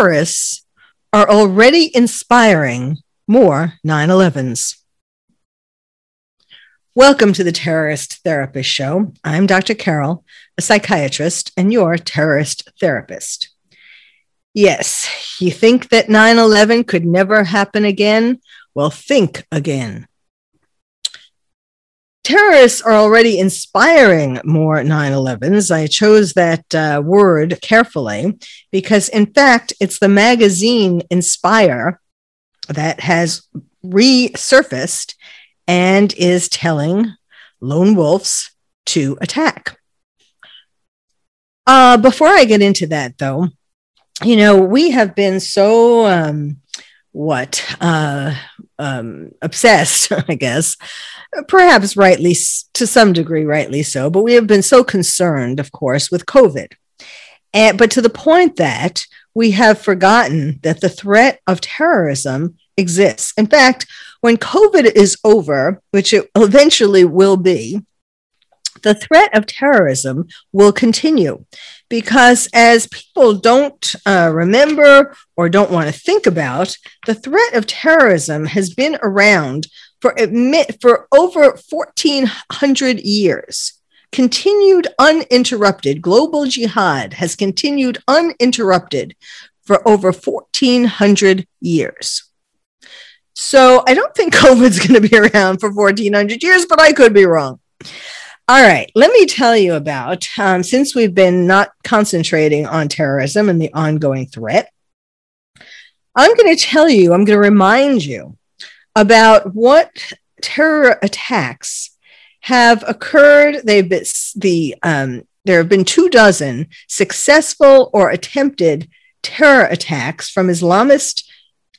Terrorists are already inspiring more 9 11s. Welcome to the Terrorist Therapist Show. I'm Dr. Carol, a psychiatrist and your terrorist therapist. Yes, you think that 9 11 could never happen again? Well, think again terrorists are already inspiring more 9 11s. I chose that uh, word carefully because, in fact, it's the magazine Inspire that has resurfaced and is telling lone wolves to attack. Uh, before I get into that, though, you know, we have been so um, what uh, um, obsessed, I guess, perhaps rightly to some degree, rightly so. But we have been so concerned, of course, with COVID, and, but to the point that we have forgotten that the threat of terrorism exists. In fact, when COVID is over, which it eventually will be, the threat of terrorism will continue because as people don't uh, remember or don't want to think about, the threat of terrorism has been around for admit for over 1400 years. Continued uninterrupted global jihad has continued uninterrupted for over 1400 years. So I don't think COVID's going to be around for 1400 years, but I could be wrong. All right, let me tell you about um, since we've been not concentrating on terrorism and the ongoing threat, I'm going to tell you, I'm going to remind you about what terror attacks have occurred. They've been the um, there have been two dozen successful or attempted terror attacks from Islamist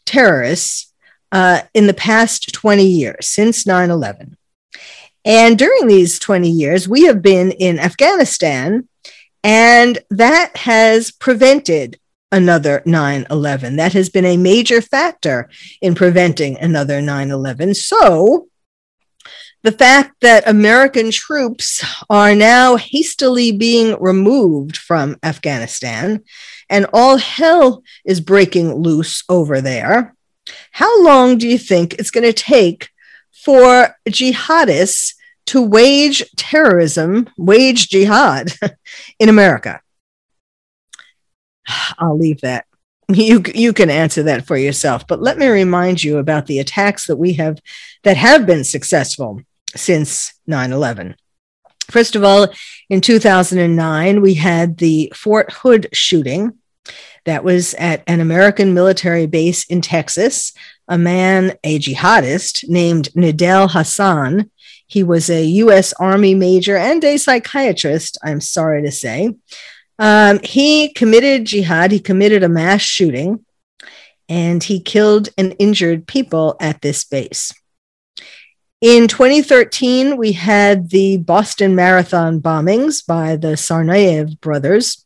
terrorists uh, in the past 20 years since 9 11. And during these 20 years, we have been in Afghanistan, and that has prevented another 9 11. That has been a major factor in preventing another 9 11. So, the fact that American troops are now hastily being removed from Afghanistan and all hell is breaking loose over there, how long do you think it's going to take for jihadists to wage terrorism, wage jihad in America? I'll leave that. You, you can answer that for yourself. But let me remind you about the attacks that we have that have been successful since 9 11. First of all, in 2009, we had the Fort Hood shooting. That was at an American military base in Texas a man, a jihadist named Nidal Hasan, He was a U.S. Army major and a psychiatrist, I'm sorry to say. Um, he committed jihad, he committed a mass shooting, and he killed and injured people at this base. In 2013, we had the Boston Marathon bombings by the Tsarnaev brothers.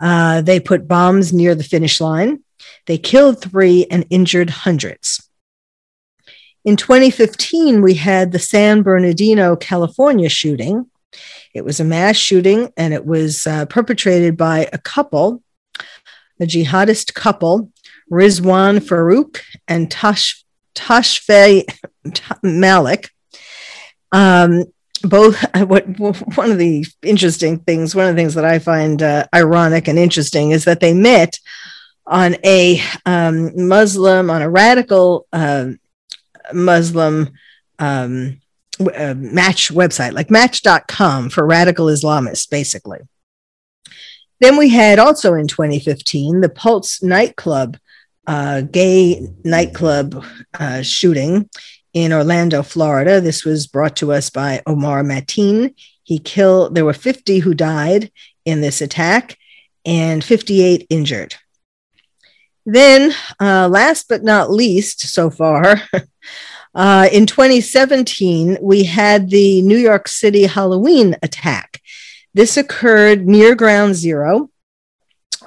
Uh, they put bombs near the finish line. They killed three and injured hundreds. In 2015, we had the San Bernardino, California shooting. It was a mass shooting and it was uh, perpetrated by a couple, a jihadist couple, Rizwan Farook and Tash, Malik. Um, both what one of the interesting things one of the things that i find uh, ironic and interesting is that they met on a um, Muslim, on a radical uh, Muslim um, uh, match website, like match.com for radical Islamists, basically. Then we had also in 2015 the Pulse nightclub, uh, gay nightclub uh, shooting in Orlando, Florida. This was brought to us by Omar Mateen. He killed, there were 50 who died in this attack and 58 injured. Then, uh, last but not least, so far, uh, in 2017, we had the New York City Halloween attack. This occurred near Ground Zero.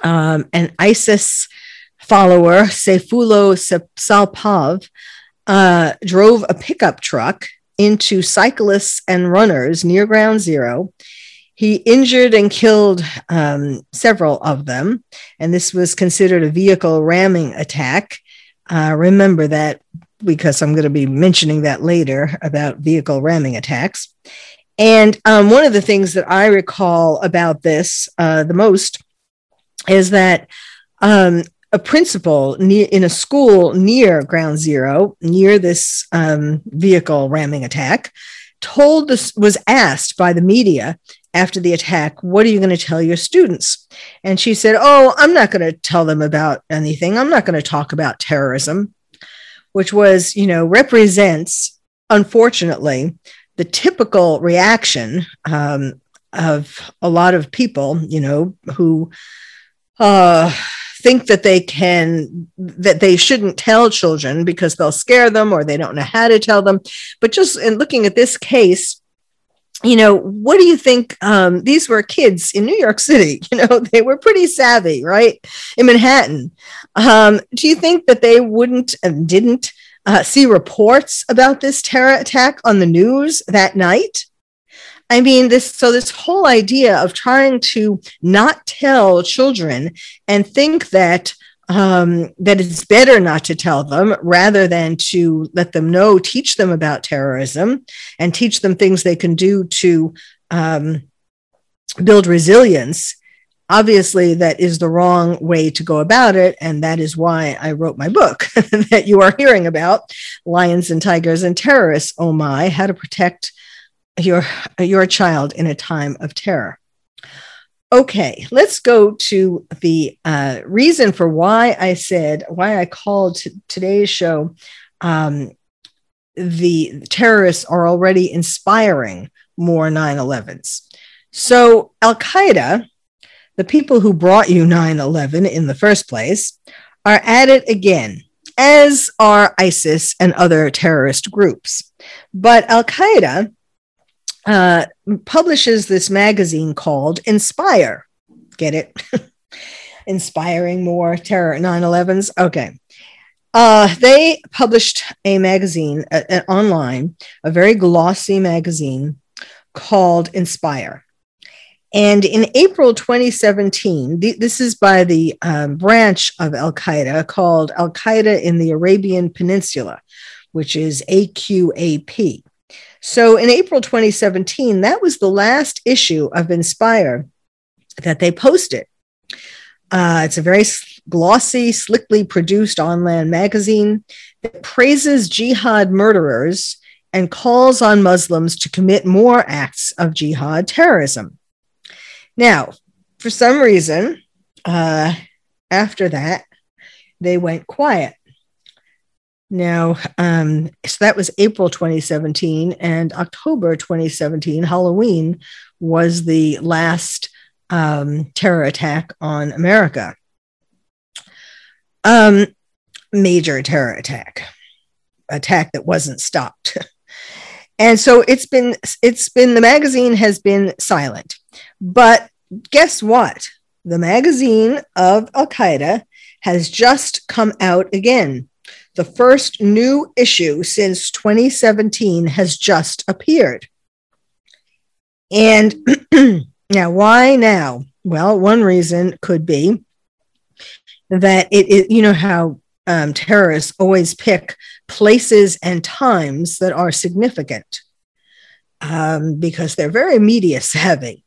Um, an ISIS follower, Sayfullo Saipov, uh, drove a pickup truck into cyclists and runners near Ground Zero. He injured and killed um, several of them, and this was considered a vehicle ramming attack. Uh, remember that because I'm going to be mentioning that later about vehicle ramming attacks. And um, one of the things that I recall about this uh, the most is that um, a principal in a school near Ground Zero, near this um, vehicle ramming attack, told this was asked by the media after the attack, "What are you going to tell your students?" And she said, "Oh, I'm not going to tell them about anything. I'm not going to talk about terrorism," which was, you know, represents, unfortunately, the typical reaction um, of a lot of people, you know, who. Uh, think that they can that they shouldn't tell children because they'll scare them or they don't know how to tell them but just in looking at this case you know what do you think um, these were kids in new york city you know they were pretty savvy right in manhattan. Um, do you think that they wouldn't and didn't uh, see reports about this terror attack on the news that night? I mean, this so this whole idea of trying to not tell children and think that um, that it's better not to tell them rather than to let them know, teach them about terrorism, and teach them things they can do to um, build resilience. Obviously, that is the wrong way to go about it. And that is why I wrote my book that you are hearing about Lions and Tigers and Terrorists. Oh my, how to protect your your child in a time of terror. Okay, let's go to the uh, reason for why I said why I called t- today's show. Um, the terrorists are already inspiring more 9 11s. So, Al Qaeda, the people who brought you 9 11 in the first place, are at it again, as are ISIS and other terrorist groups. But Al Qaeda uh, publishes this magazine called Inspire. Get it? Inspiring more terror 9 11s. Okay. Uh, they published a magazine online, a very glossy magazine called Inspire. And in April 2017, th- this is by the um, branch of Al Qaeda called Al Qaeda in the Arabian Peninsula, which is AQAP. So in April 2017, that was the last issue of Inspire that they posted. Uh, it's a very glossy, slickly produced online magazine that praises jihad murderers and calls on Muslims to commit more acts of jihad terrorism. Now, for some reason, uh, after that, they went quiet. Now, um, so that was April 2017, and October 2017, Halloween was the last um, terror attack on America. Um, major terror attack, attack that wasn't stopped. and so it's been, it's been, the magazine has been silent. But guess what? The magazine of Al Qaeda has just come out again the first new issue since 2017 has just appeared. And now, why now? Well, one reason could be that it, it you know how um, terrorists always pick places and times that are significant um, because they're very media savvy.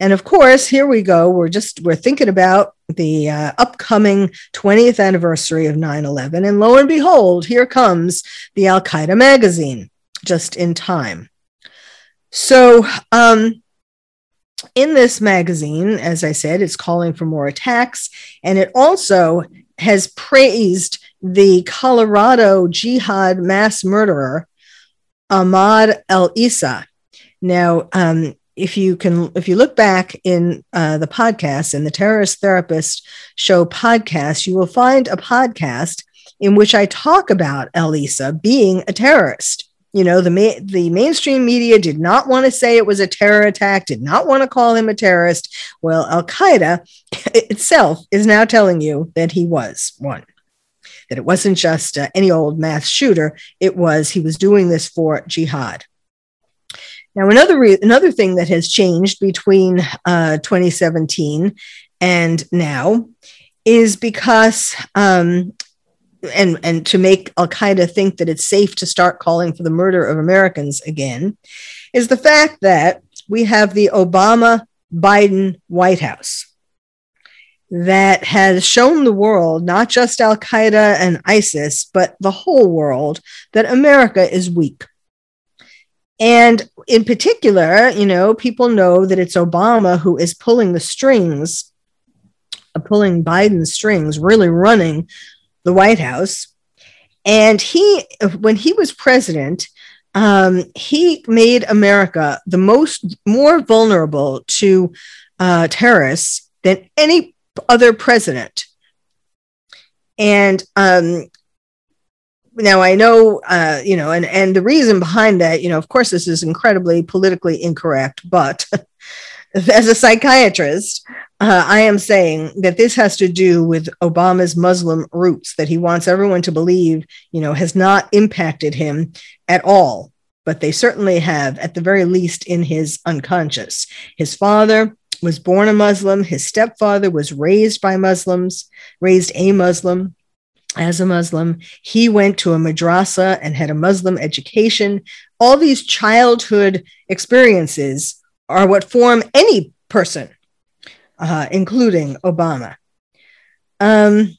And of course, here we go. We're just we're thinking about the uh, upcoming 20th anniversary of 9/11 and lo and behold, here comes the Al Qaeda magazine just in time. So, um, in this magazine, as I said, it's calling for more attacks, and it also has praised the Colorado jihad mass murderer Ahmad Alissa. Now, um, if you can, if you look back in uh, the podcast, in the Terrorist Therapist Show podcast, you will find a podcast in which I talk about Alissa being a terrorist. You know, the, ma- the mainstream media did not want to say it was a terror attack, did not want to call him a terrorist. Well, Al Qaeda itself is now telling you that he was one, that it wasn't just uh, any old mass shooter, it was he was doing this for jihad. Now, another re- another thing that has changed between uh, 2017 and now is because um, and and to make Al Qaeda think that it's safe to start calling for the murder of Americans again, is the fact that we have the Obama Biden White House that has shown the world, not just Al Qaeda and ISIS, but the whole world, that America is weak. And in particular, you know, people know that it's Obama who is pulling the strings, uh, pulling Biden's strings, really running the White House. And he, when he was president, um, he made America the most more vulnerable to uh, terrorists than any other president. And um, now I know, uh, you know, and and the reason behind that, you know, of course, this is incredibly politically incorrect, but as a psychiatrist, uh, I am saying that this has to do with Obama's Muslim roots that he wants everyone to believe, you know, has not impacted him at all, but they certainly have, at the very least, in his unconscious. His father was born a Muslim. His stepfather was raised by Muslims, raised a Muslim as a Muslim. He went to a madrasa and had a Muslim education. All these childhood experiences are what form any person, uh, including Obama. Um,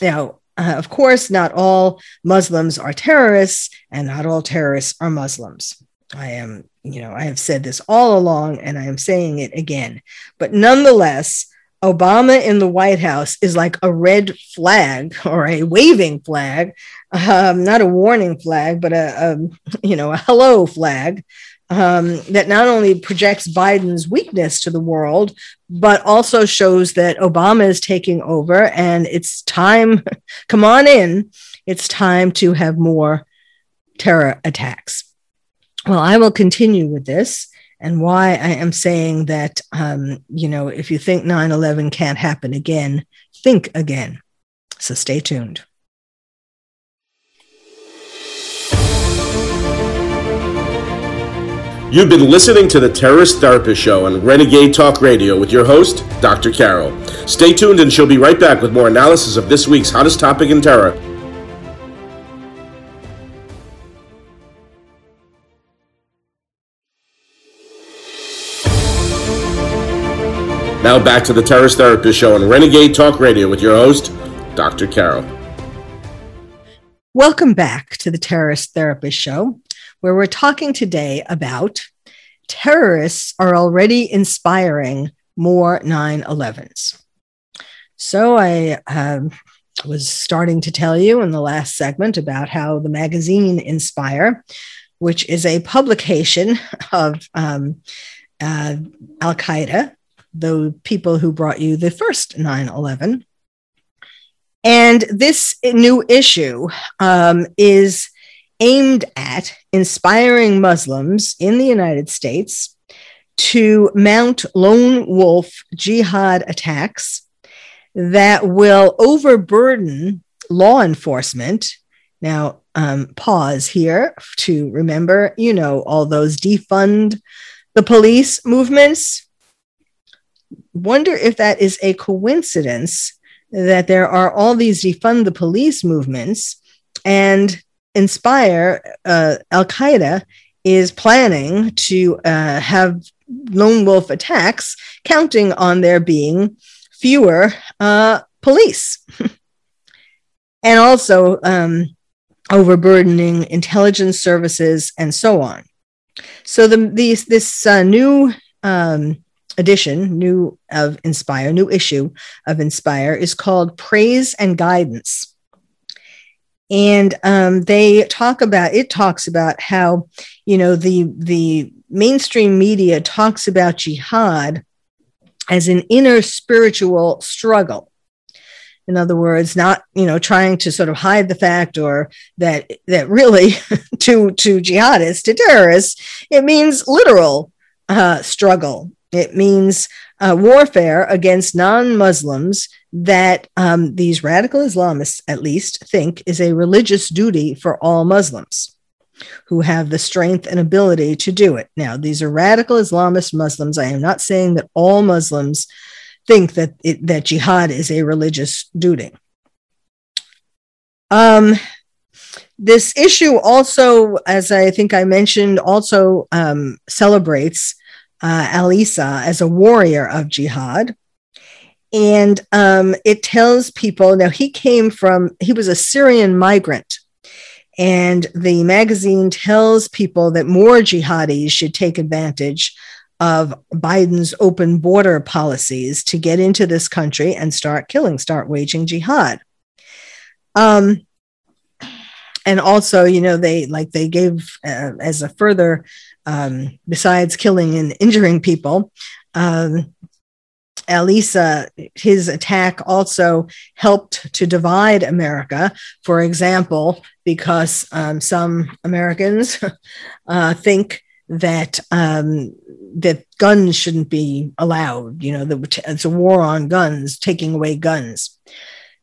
now, uh, of course, not all Muslims are terrorists, and not all terrorists are Muslims. I am, you know, I have said this all along, and I am saying it again. But nonetheless, Obama in the White House is like a red flag or a waving flag, um, not a warning flag, but a, a you know a hello flag um, that not only projects Biden's weakness to the world, but also shows that Obama is taking over, and it's time. come on in! It's time to have more terror attacks. Well, I will continue with this and why I am saying that, um, you know, if you think 9 11 can't happen again, think again. So stay tuned. You've been listening to the Terrorist Therapist Show on Renegade Talk Radio with your host, Dr. Carol. Stay tuned and she'll be right back with more analysis of this week's hottest topic in terror Back to the Terrorist Therapist Show on Renegade Talk Radio with your host, Dr. Carol. Welcome back to the Terrorist Therapist Show, where we're talking today about terrorists are already inspiring more 9 11s. So I um, was starting to tell you in the last segment about how the magazine Inspire, which is a publication of um, uh, Al Qaeda, the people who brought you the first 9 11. And this new issue um, is aimed at inspiring Muslims in the United States to mount lone wolf jihad attacks that will overburden law enforcement. Now, um, pause here to remember, you know, all those defund the police movements wonder if that is a coincidence that there are all these defund the police movements and inspire uh, Al Qaeda is planning to uh, have lone wolf attacks, counting on there being fewer uh, police. and also um, overburdening intelligence services and so on. So the, these, this uh, new um, edition, new of Inspire, new issue of Inspire is called Praise and Guidance. and um, they talk about it talks about how you know the the mainstream media talks about jihad as an inner spiritual struggle in other words not you know trying to sort of hide the fact or that that really to to jihadists to terrorists it means literal uh, struggle it means uh, warfare against non-muslims that um, these radical islamists at least think is a religious duty for all muslims who have the strength and ability to do it now these are radical islamist muslims i am not saying that all muslims think that it, that jihad is a religious duty. Um, this issue also, as I think I mentioned, also um, celebrates uh, Ali Issa as a warrior of jihad. And um, it tells people now he came from, he was a Syrian migrant. And the magazine tells people that more jihadis should take advantage of Biden's open border policies to get into this country and start killing, start waging jihad. Um, and also, you know, they like they gave uh, as a further, um, besides killing and injuring people, um, Ali Issa, his attack also helped to divide America. For example, because um, some Americans uh, think that um, that guns shouldn't be allowed. You know, that it's a war on guns, taking away guns.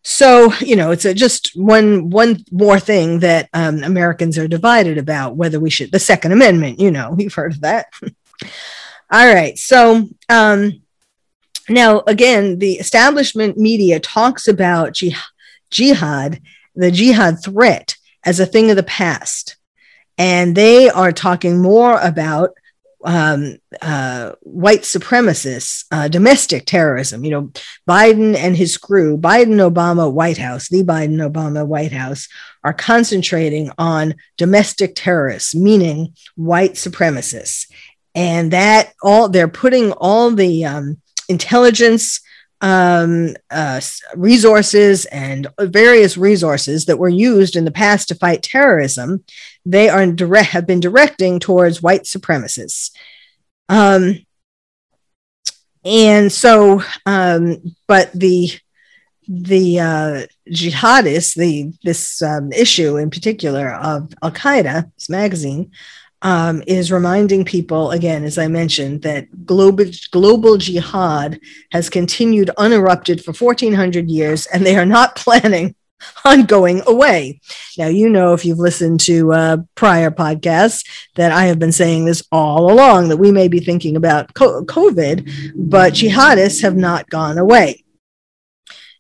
So you know, it's a, just one one more thing that um, Americans are divided about whether we should the Second Amendment. You know, you've heard of that. All right, so. Um, now, again, the establishment media talks about jihad, the jihad threat, as a thing of the past. And they are talking more about um, uh, white supremacists, uh, domestic terrorism. You know, Biden and his crew, Biden Obama White House, the Biden Obama White House, are concentrating on domestic terrorists, meaning white supremacists. And that all they're putting all the um, intelligence um, uh, resources and various resources that were used in the past to fight terrorism they are direct have been directing towards white supremacists. Um, and so, um, but the the uh, jihadists, the this um, issue in particular of Al Qaeda, this magazine, um, is reminding people again, as I mentioned, that global global jihad has continued uninterrupted for 1400 years, and they are not planning on going away. Now, you know, if you've listened to uh, prior podcasts, that I have been saying this all along that we may be thinking about COVID, but jihadists have not gone away.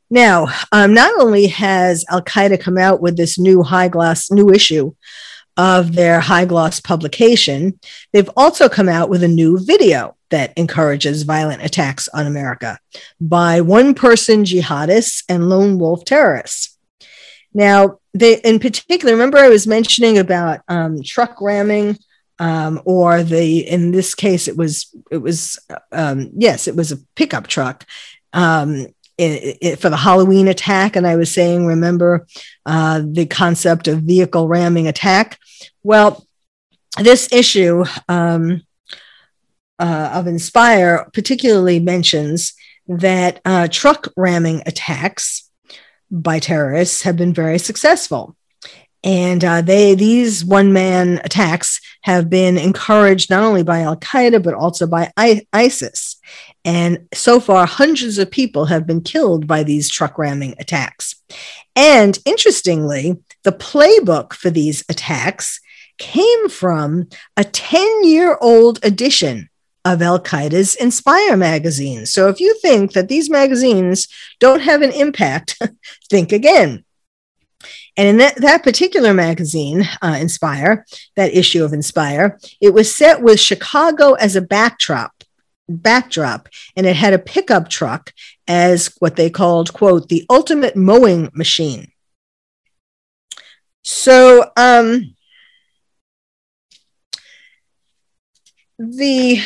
Now, um, not only has Al Qaeda come out with this new high gloss, new issue of their high gloss publication, they've also come out with a new video that encourages violent attacks on America by one person jihadists and lone wolf terrorists. Now, they in particular, remember I was mentioning about um, truck ramming, um, or the in this case it was it was um, yes it was a pickup truck um, it, it, for the Halloween attack, and I was saying remember uh, the concept of vehicle ramming attack. Well, this issue um, uh, of Inspire particularly mentions that uh, truck ramming attacks by terrorists have been very successful. And uh, they these one man attacks have been encouraged not only by Al Qaeda but also by I- ISIS. And so far, hundreds of people have been killed by these truck ramming attacks. And interestingly, the playbook for these attacks came from a 10 year old edition of Al Qaeda's Inspire magazine. So if you think that these magazines don't have an impact, think again. And in that, that particular magazine, uh, Inspire, that issue of Inspire, it was set with Chicago as a backdrop backdrop and it had a pickup truck as what they called quote the ultimate mowing machine so um the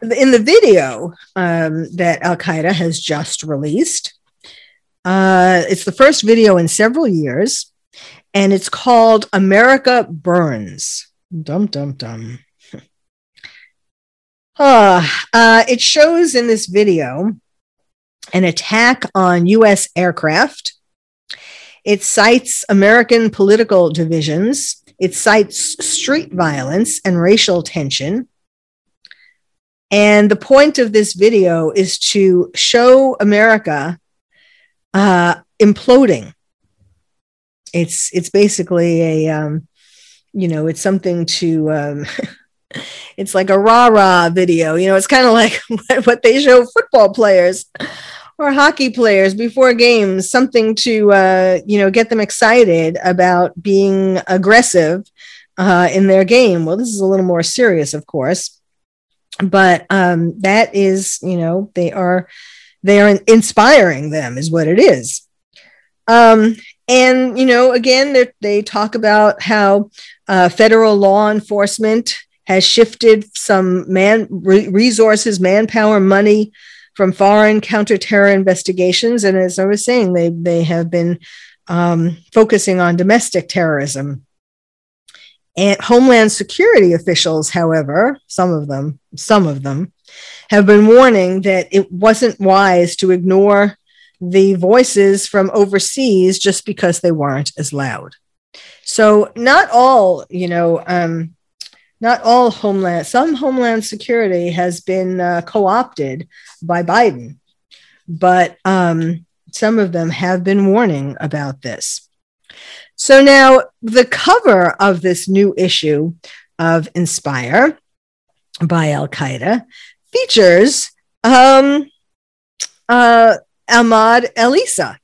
in the video um, that Al Qaeda has just released, Uh, it's the first video in several years, and it's called America Burns. Dum, dum, dum. Uh, uh, it shows in this video an attack on US aircraft. It cites American political divisions. It cites street violence and racial tension. And the point of this video is to show America uh, imploding. It's it's basically a um, you know it's something to um, it's like a rah rah video. You know, it's kind of like what they show football players or hockey players before games, something to uh, you know get them excited about being aggressive uh, in their game. Well, this is a little more serious, of course, but um, that is you know they are they are inspiring them is what it is. Um, and you know, again, they talk about how uh, federal law enforcement has shifted some man resources, manpower, money from foreign counterterror investigations. And as I was saying, they, they have been um, focusing on domestic terrorism. And Homeland Security officials, however, some of them, some of them, have been warning that it wasn't wise to ignore the voices from overseas just because they weren't as loud. So not all, you know, um, not all homeland, some homeland security has been uh, co opted by Biden, but um, some of them have been warning about this. So now the cover of this new issue of Inspire by Al Qaeda features um, uh, Ahmad Alissa.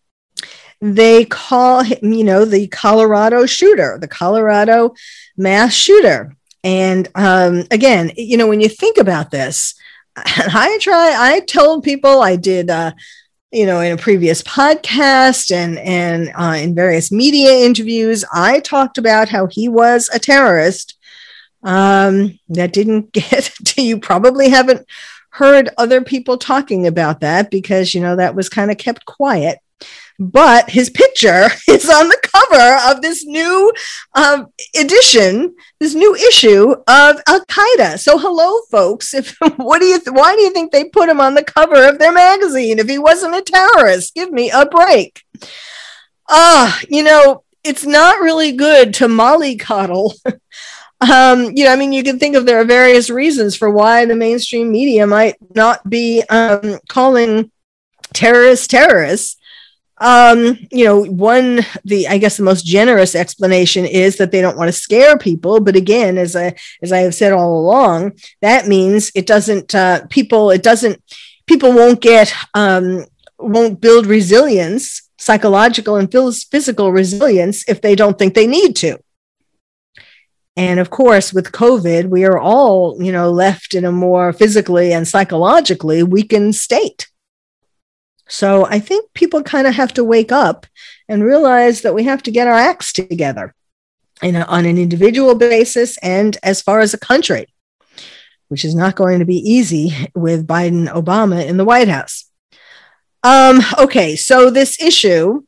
They call him, you know, the Colorado shooter, the Colorado mass shooter. And um, again, you know, when you think about this, I try, I told people I did, uh, you know, in a previous podcast and, and uh, in various media interviews, I talked about how he was a terrorist. Um, that didn't get to you, probably haven't heard other people talking about that because, you know, that was kind of kept quiet but his picture is on the cover of this new um, edition, this new issue of Al Qaeda. So, hello, folks. If what do you th- why do you think they put him on the cover of their magazine if he wasn't a terrorist? Give me a break. Ah, uh, you know, it's not really good to mollycoddle. um, you know, I mean, you can think of there are various reasons for why the mainstream media might not be um, calling terrorists terrorists um you know one the i guess the most generous explanation is that they don't want to scare people but again as i as i have said all along that means it doesn't uh people it doesn't people won't get um won't build resilience psychological and physical resilience if they don't think they need to. And of course with covid we are all you know left in a more physically and psychologically weakened state so I think people kind of have to wake up and realize that we have to get our acts together in a, on an individual basis and as far as a country, which is not going to be easy with Biden Obama in the White House. Um, okay, so this issue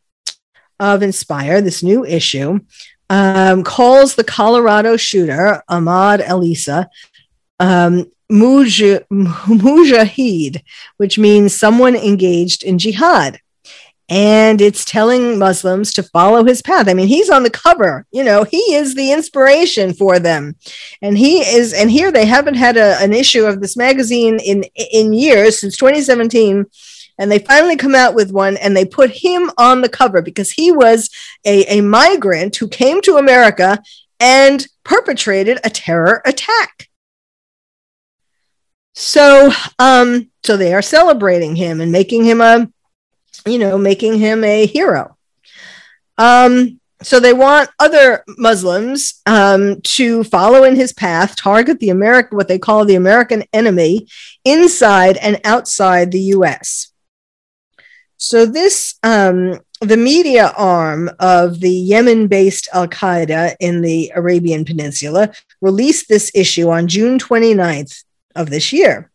of Inspire, this new issue, um, calls the Colorado shooter, Ahmad Alissa, um, mujahid, which means someone engaged in jihad. And it's telling Muslims to follow his path. I mean, he's on the cover, you know, he is the inspiration for them. And he is, and here they haven't had a, an issue of this magazine in, in years, since 2017 and they finally come out with one and they put him on the cover because he was a, a migrant who came to America and perpetrated a terror attack. So, um, so they are celebrating him and making him a, you know, making him a hero. Um, so they want other Muslims um, to follow in his path, target the American, what they call the American enemy, inside and outside the U.S. So this, um, the media arm of the Yemen-based Al Qaeda in the Arabian Peninsula, released this issue on June 29th, of this year.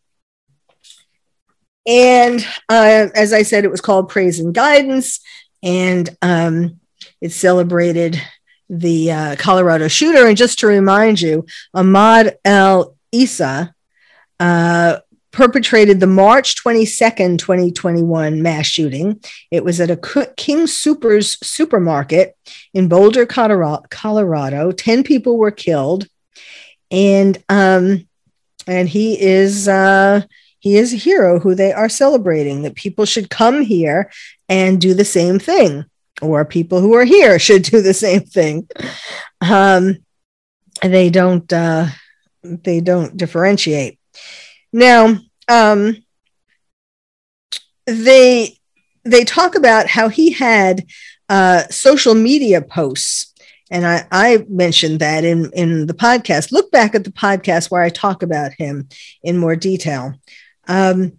And uh, as I said, it was called Praise and Guidance, and um, it celebrated the uh, Colorado shooter. And just to remind you, Ahmad El Issa uh, perpetrated the March 22nd, 2021 mass shooting. It was at a King Supers supermarket in Boulder, Colorado. 10 people were killed. And um, and he is uh, he is a hero who they are celebrating that people should come here and do the same thing or people who are here should do the same thing. Um, they don't uh, they don't differentiate. Now um, they they talk about how he had uh, social media posts and I, I, mentioned that in, in the podcast. Look back at the podcast where I talk about him in more detail. Um,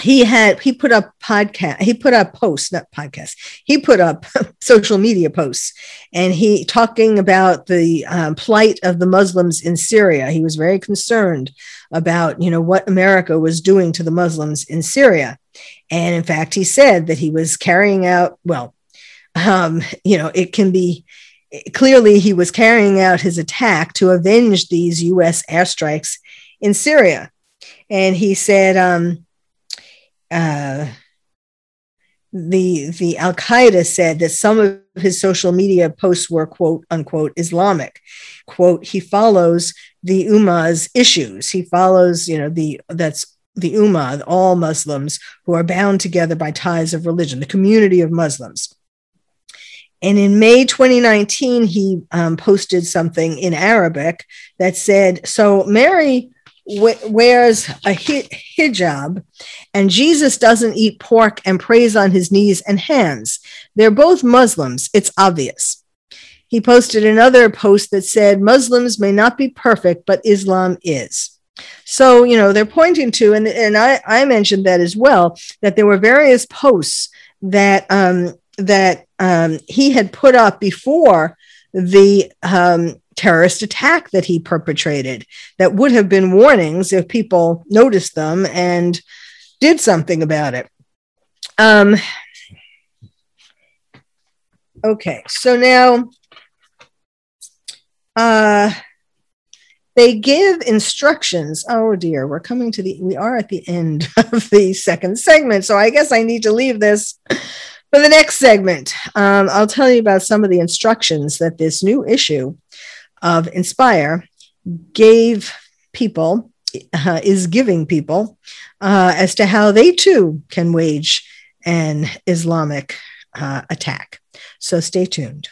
he had he put up podcast he put up posts not podcasts he put up social media posts and he talking about the um, plight of the muslims in syria he was very concerned about you know what america was doing to the muslims in syria and in fact he said that he was carrying out well um, you know it can be clearly he was carrying out his attack to avenge these us airstrikes in syria and he said um, uh, the the Al Qaeda said that some of his social media posts were quote unquote Islamic. Quote, he follows the Ummah's issues. He follows, you know, the that's the Ummah, all Muslims who are bound together by ties of religion, the community of Muslims. And in May 2019, he um, posted something in Arabic that said, So Mary wears a hijab and Jesus doesn't eat pork and prays on his knees and hands. They're both Muslims. It's obvious. He posted another post that said, Muslims may not be perfect, but Islam is. So, you know, they're pointing to, and, and I, I mentioned that as well, that there were various posts that um, that um, he had put up before the um, terrorist attack that he perpetrated that would have been warnings if people noticed them and did something about it. Um, okay, so now uh, they give instructions. Oh dear, we're coming to the, we are at the end of the second segment. So I guess I need to leave this for the next segment. Um, I'll tell you about some of the instructions that this new issue of Inspire gave people, uh, is giving people, uh, as to how they too can wage an Islamic uh, attack. So stay tuned.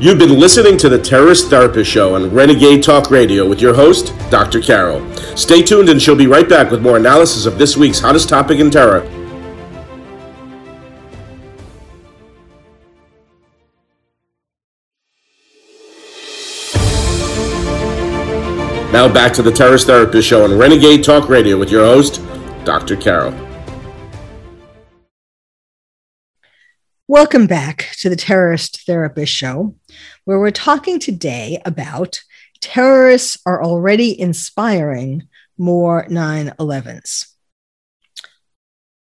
You've been listening to the Terrorist Therapist Show on Renegade Talk Radio with your host, Dr. Carol. Stay tuned and she'll be right back with more analysis of this week's hottest topic in terror Now back to the Terrorist Therapist Show on Renegade Talk Radio with your host, Dr. Carol. Welcome back to the Terrorist Therapist Show, where we're talking today about terrorists are already inspiring more 9 11s.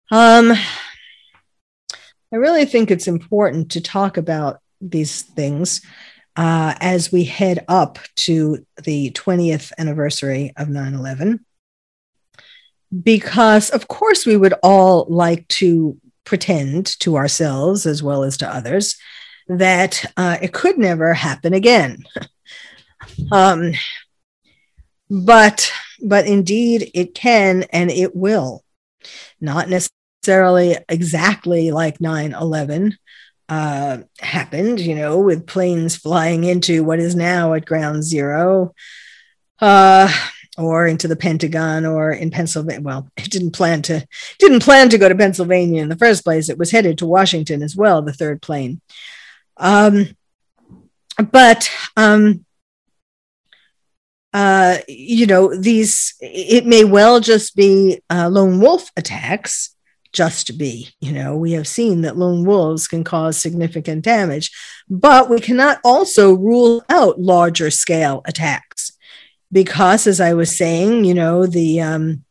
Um, I really think it's important to talk about these things uh, as we head up to the 20th anniversary of 9 11. Because, of course, we would all like to pretend to ourselves as well as to others that uh, it could never happen again. um, but, but indeed, it can and it will. Not necessarily exactly like 9 11, uh, happened, you know, with planes flying into what is now at ground zero, uh, or into the Pentagon or in Pennsylvania. Well, it didn't plan to didn't plan to go to Pennsylvania in the first place. It was headed to Washington as well, the third plane. Um, but um, uh, you know, these it may well just be uh, lone wolf attacks just to be. You know, we have seen that lone wolves can cause significant damage, but we cannot also rule out larger scale attacks. Because, as I was saying, you know, the um,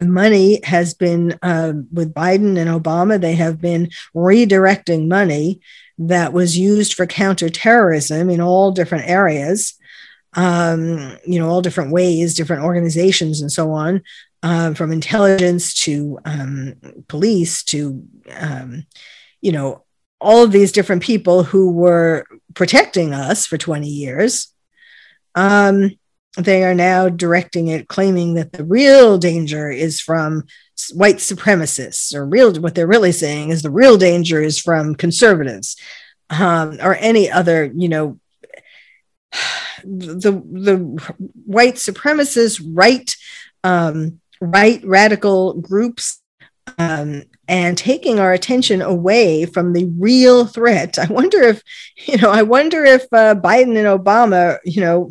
money has been uh, with Biden and Obama, they have been redirecting money that was used for counterterrorism in all different areas, um, you know, all different ways, different organizations, and so on, uh, from intelligence to um, police to, um, you know, all of these different people who were protecting us for 20 years. Um, they are now directing it, claiming that the real danger is from white supremacists, or real. What they're really saying is the real danger is from conservatives, um, or any other, you know, the the white supremacist right um, right radical groups um, and taking our attention away from the real threat. I wonder if, you know, I wonder if uh, Biden and Obama, you know,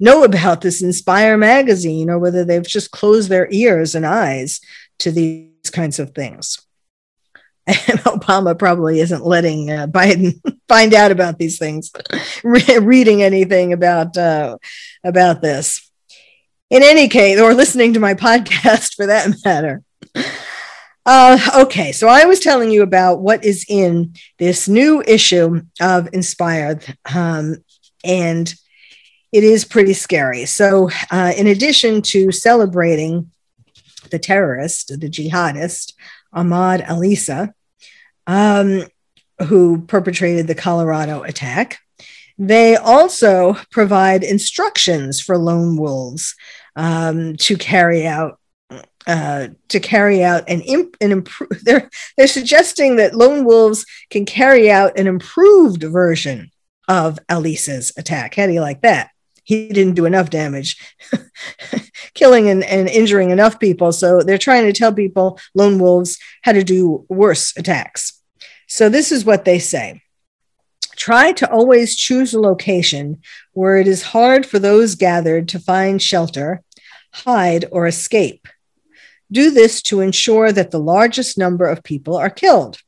know about this Inspire magazine or whether they've just closed their ears and eyes to these kinds of things. And Obama probably isn't letting uh, Biden find out about these things, re- reading anything about uh, about this. In any case, or listening to my podcast for that matter. Uh, okay, so I was telling you about what is in this new issue of Inspired, um, and it is pretty scary. So, uh, in addition to celebrating the terrorist, the jihadist, Ahmad Alissa, um, who perpetrated the Colorado attack, they also provide instructions for lone wolves um, to carry out uh, to carry out an, imp- an improve. They're they're suggesting that lone wolves can carry out an improved version of Alissa's attack. How do you like that? He didn't do enough damage, killing and, and injuring enough people. So they're trying to tell people, lone wolves, how to do worse attacks. So this is what they say. Try to always choose a location where it is hard for those gathered to find shelter, hide, or escape do this to ensure that the largest number of people are killed.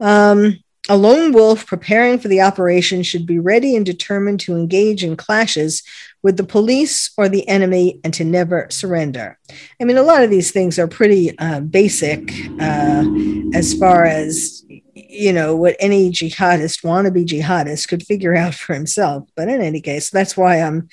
Um, a lone wolf preparing for the operation should be ready and determined to engage in clashes with the police or the enemy and to never surrender. I mean, a lot of these things are pretty uh, basic uh, as far as, you know, what any jihadist, wannabe jihadist, could figure out for himself. But in any case, that's why I'm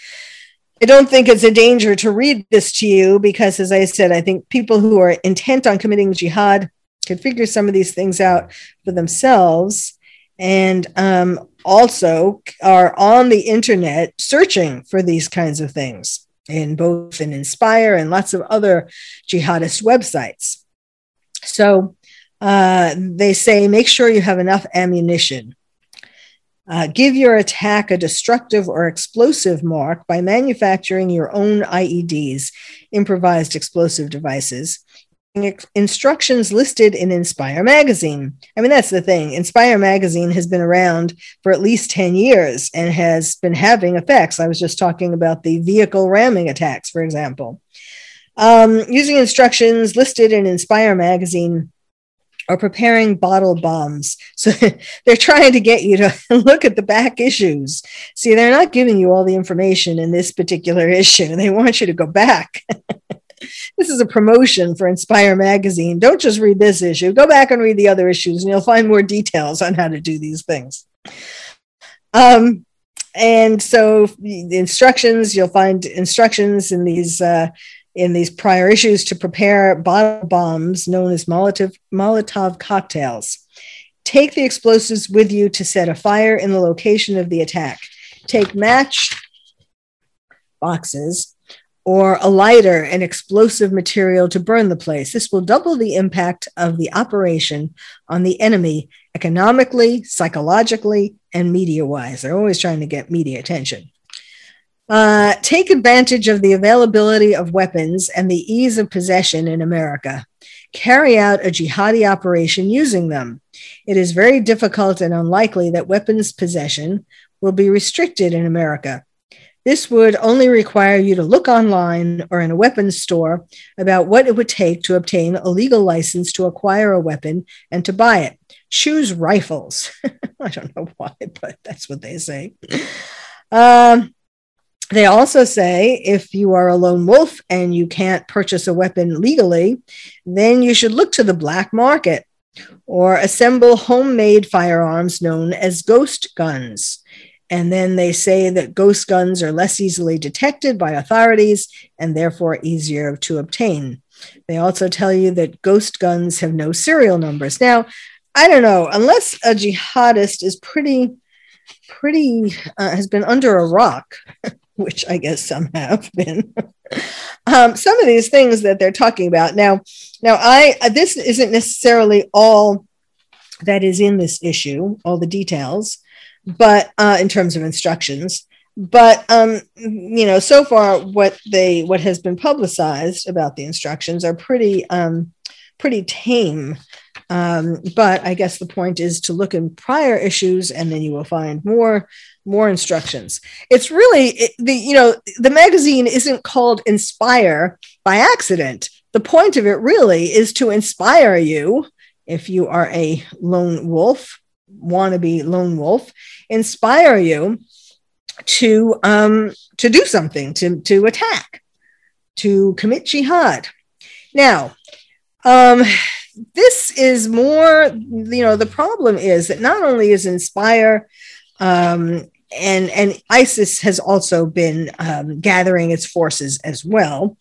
I don't think it's a danger to read this to you because, as I said, I think people who are intent on committing jihad can figure some of these things out for themselves and um, also are on the internet searching for these kinds of things in both in Inspire and lots of other jihadist websites. So uh, they say make sure you have enough ammunition. Uh, give your attack a destructive or explosive mark by manufacturing your own IEDs, improvised explosive devices. Instructions listed in Inspire magazine. I mean, that's the thing. Inspire magazine has been around for at least 10 years and has been having effects. I was just talking about the vehicle ramming attacks, for example. Um, using instructions listed in Inspire magazine are preparing bottle bombs. So they're trying to get you to look at the back issues. See, they're not giving you all the information in this particular issue. They want you to go back. this is a promotion for Inspire Magazine. Don't just read this issue, go back and read the other issues, and you'll find more details on how to do these things. Um, and so the instructions, you'll find instructions in these. Uh, in these prior issues to prepare bottle bombs known as Molotov, Molotov cocktails. Take the explosives with you to set a fire in the location of the attack. Take match boxes or a lighter and explosive material to burn the place. This will double the impact of the operation on the enemy economically, psychologically, and media wise. They're always trying to get media attention. Uh, take advantage of the availability of weapons and the ease of possession in America. Carry out a jihadi operation using them. It is very difficult and unlikely that weapons possession will be restricted in America. This would only require you to look online or in a weapons store about what it would take to obtain a legal license to acquire a weapon and to buy it. Choose rifles. I don't know why, but that's what they say. Um, they also say if you are a lone wolf and you can't purchase a weapon legally, then you should look to the black market or assemble homemade firearms known as ghost guns. And then they say that ghost guns are less easily detected by authorities and therefore easier to obtain. They also tell you that ghost guns have no serial numbers. Now, I don't know, unless a jihadist is pretty, pretty, uh, has been under a rock, which I guess some have been. um, some of these things that they're talking about now, now I this isn't necessarily all that is in this issue, all the details, but uh, in terms of instructions. But um, you know, so far what they what has been publicized about the instructions are pretty um, pretty tame. Um, but I guess the point is to look in prior issues, and then you will find more more instructions. It's really it, the you know the magazine isn't called Inspire by accident. The point of it really is to inspire you if you are a lone wolf, wannabe lone wolf, inspire you to um, to do something, to to attack, to commit jihad. Now, um, this is more. You know, the problem is that not only is Inspire um, and and ISIS has also been um, gathering its forces as well.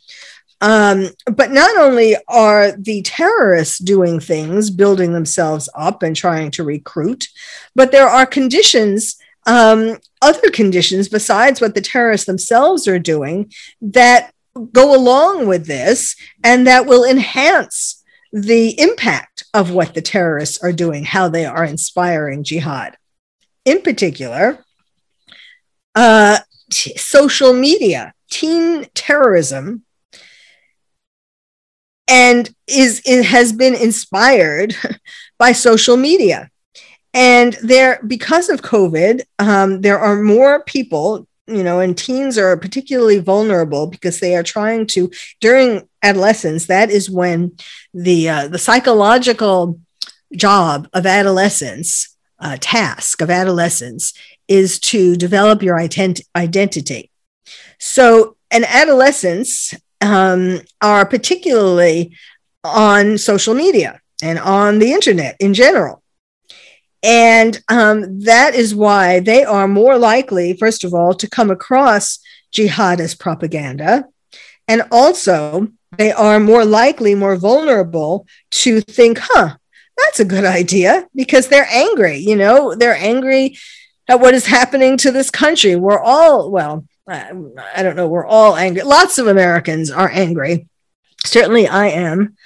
Um, but not only are the terrorists doing things, building themselves up and trying to recruit, but there are conditions, um, other conditions besides what the terrorists themselves are doing that go along with this and that will enhance the impact of what the terrorists are doing, how they are inspiring jihad. In particular, uh, t- social media, teen terrorism and is it has been inspired by social media and there because of covid um, there are more people you know and teens are particularly vulnerable because they are trying to during adolescence that is when the uh, the psychological job of adolescence uh, task of adolescence is to develop your ident- identity so and adolescents um, are particularly on social media and on the internet in general. And um, that is why they are more likely, first of all, to come across jihadist propaganda. And also, they are more likely, more vulnerable to think, huh, that's a good idea because they're angry. You know, they're angry at what is happening to this country. We're all, well, I don't know, we're all angry. Lots of Americans are angry. Certainly I am.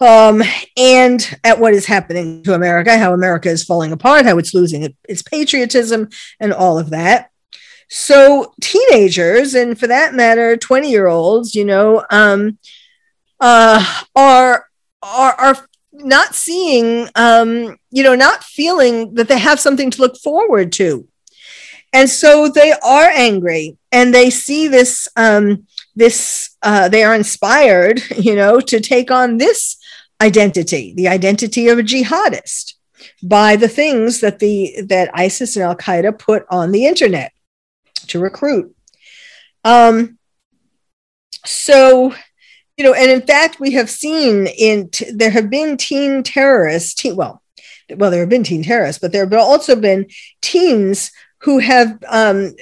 Um, and at what is happening to America, how America is falling apart, how it's losing its patriotism, and all of that. So, teenagers, and for that matter, 20 year olds, you know, um, uh, are, are, are not seeing, um, you know, not feeling that they have something to look forward to. And so they are angry and they see this um, this uh, they are inspired you know to take on this identity the identity of a jihadist by the things that the that isis and al-qaeda put on the internet to recruit um, so you know and in fact we have seen in t- there have been teen terrorists teen, well well there have been teen terrorists but there have also been teens who have um,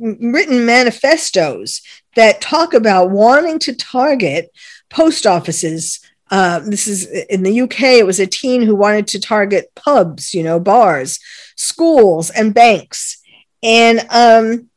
written manifestos that talk about wanting to target post offices. Uh, this is in the UK, it was a teen who wanted to target pubs, you know, bars, schools, and banks. And um,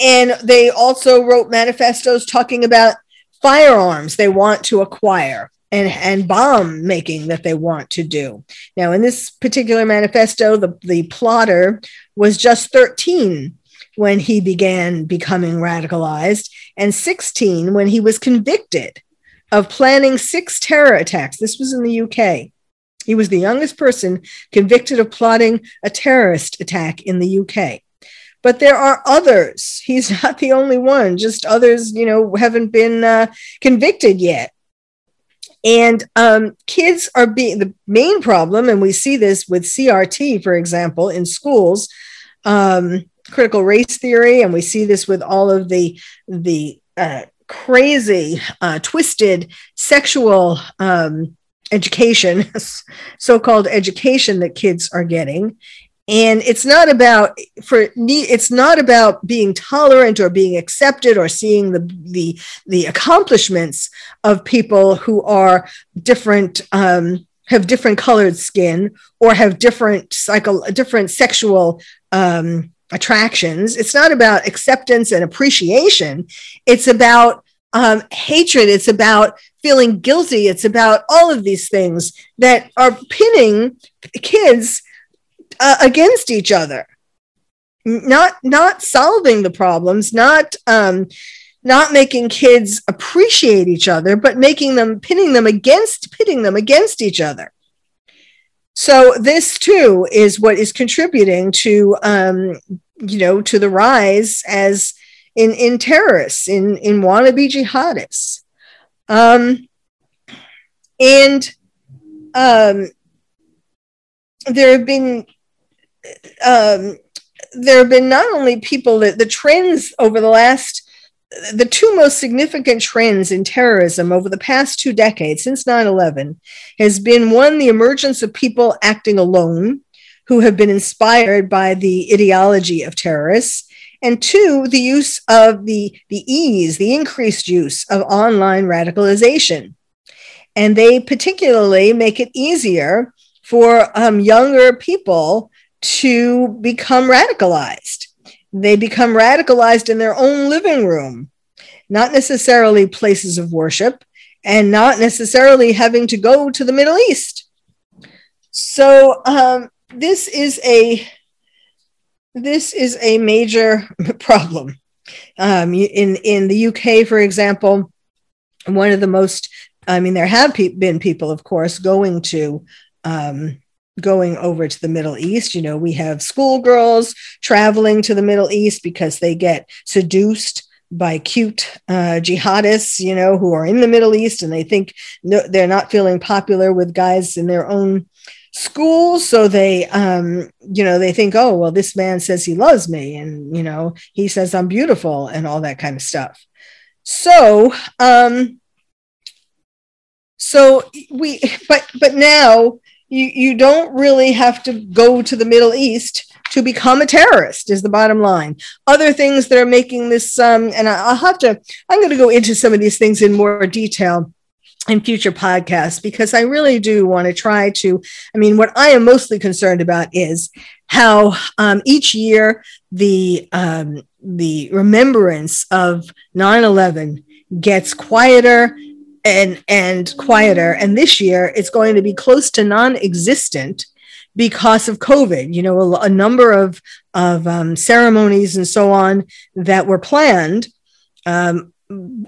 and they also wrote manifestos talking about firearms they want to acquire and, and bomb making that they want to do. Now, in this particular manifesto, the, the plotter was just 13 when he began becoming radicalized, and 16 when he was convicted of planning six terror attacks. This was in the UK. He was the youngest person convicted of plotting a terrorist attack in the UK. But there are others. He's not the only one, just others, you know, haven't been uh, convicted yet. And um, kids are being the main problem, and we see this with CRT, for example, in schools. Um, critical race theory, and we see this with all of the the uh, crazy, uh, twisted sexual um, education, so-called education that kids are getting. And it's not about for it's not about being tolerant or being accepted or seeing the the the accomplishments of people who are different um, have different colored skin or have different cycle different sexual um, attractions. It's not about acceptance and appreciation. It's about um, hatred. It's about feeling guilty. It's about all of these things that are pinning kids uh, against each other, not not solving the problems, not um, not making kids appreciate each other, but making them pinning them against pitting them against each other. So this too is what is contributing to um, you know to the rise as in in terrorists in in wannabe jihadists, um, and um, there have been um, there have been not only people that the trends over the last the two most significant trends in terrorism over the past two decades since 9-11 has been one the emergence of people acting alone who have been inspired by the ideology of terrorists and two the use of the, the ease the increased use of online radicalization. And they particularly make it easier for um, younger people to become radicalized they become radicalized in their own living room, not necessarily places of worship, and not necessarily having to go to the Middle East. So um, this is a this is a major problem. Um, in in the UK, for example, one of the most I mean, there have pe- been people, of course, going to um, going over to the Middle East. You know, we have schoolgirls traveling to the Middle East because they get seduced by cute uh, jihadists, you know, who are in the Middle East and they think no, they're not feeling popular with guys in their own school. So they, um, you know, they think, oh, well, this man says he loves me and, you know, he says I'm beautiful and all that kind of stuff. So, um, so we, but, but now you, you don't really have to go to the Middle East to become a terrorist is the bottom line. Other things that are making this um, and i'll have to i'm going to go into some of these things in more detail in future podcasts because i really do want to try to i mean what i am mostly concerned about is how um, each year the um, the remembrance of 9-11 gets quieter and and quieter. And this year it's going to be close to non-existent because of covid. You know a, a number of of um, ceremonies and so on that were planned um,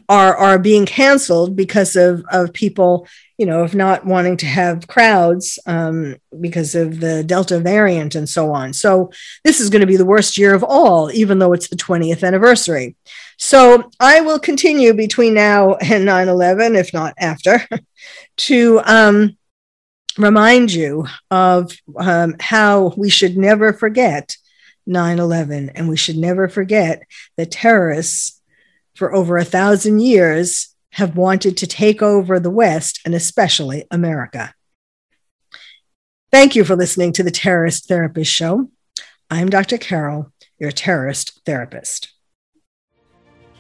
are are being canceled because of of people you know of not wanting to have crowds um, because of the delta variant and so on. So this is going to be the worst year of all even though it's the 20th anniversary so I will continue between now and 9 11, if not after, to um, remind you of um, how we should never forget 9 11. And we should never forget that terrorists for over a thousand years have wanted to take over the West and especially America. Thank you for listening to the Terrorist Therapist Show. I'm Dr. Carol, your terrorist therapist.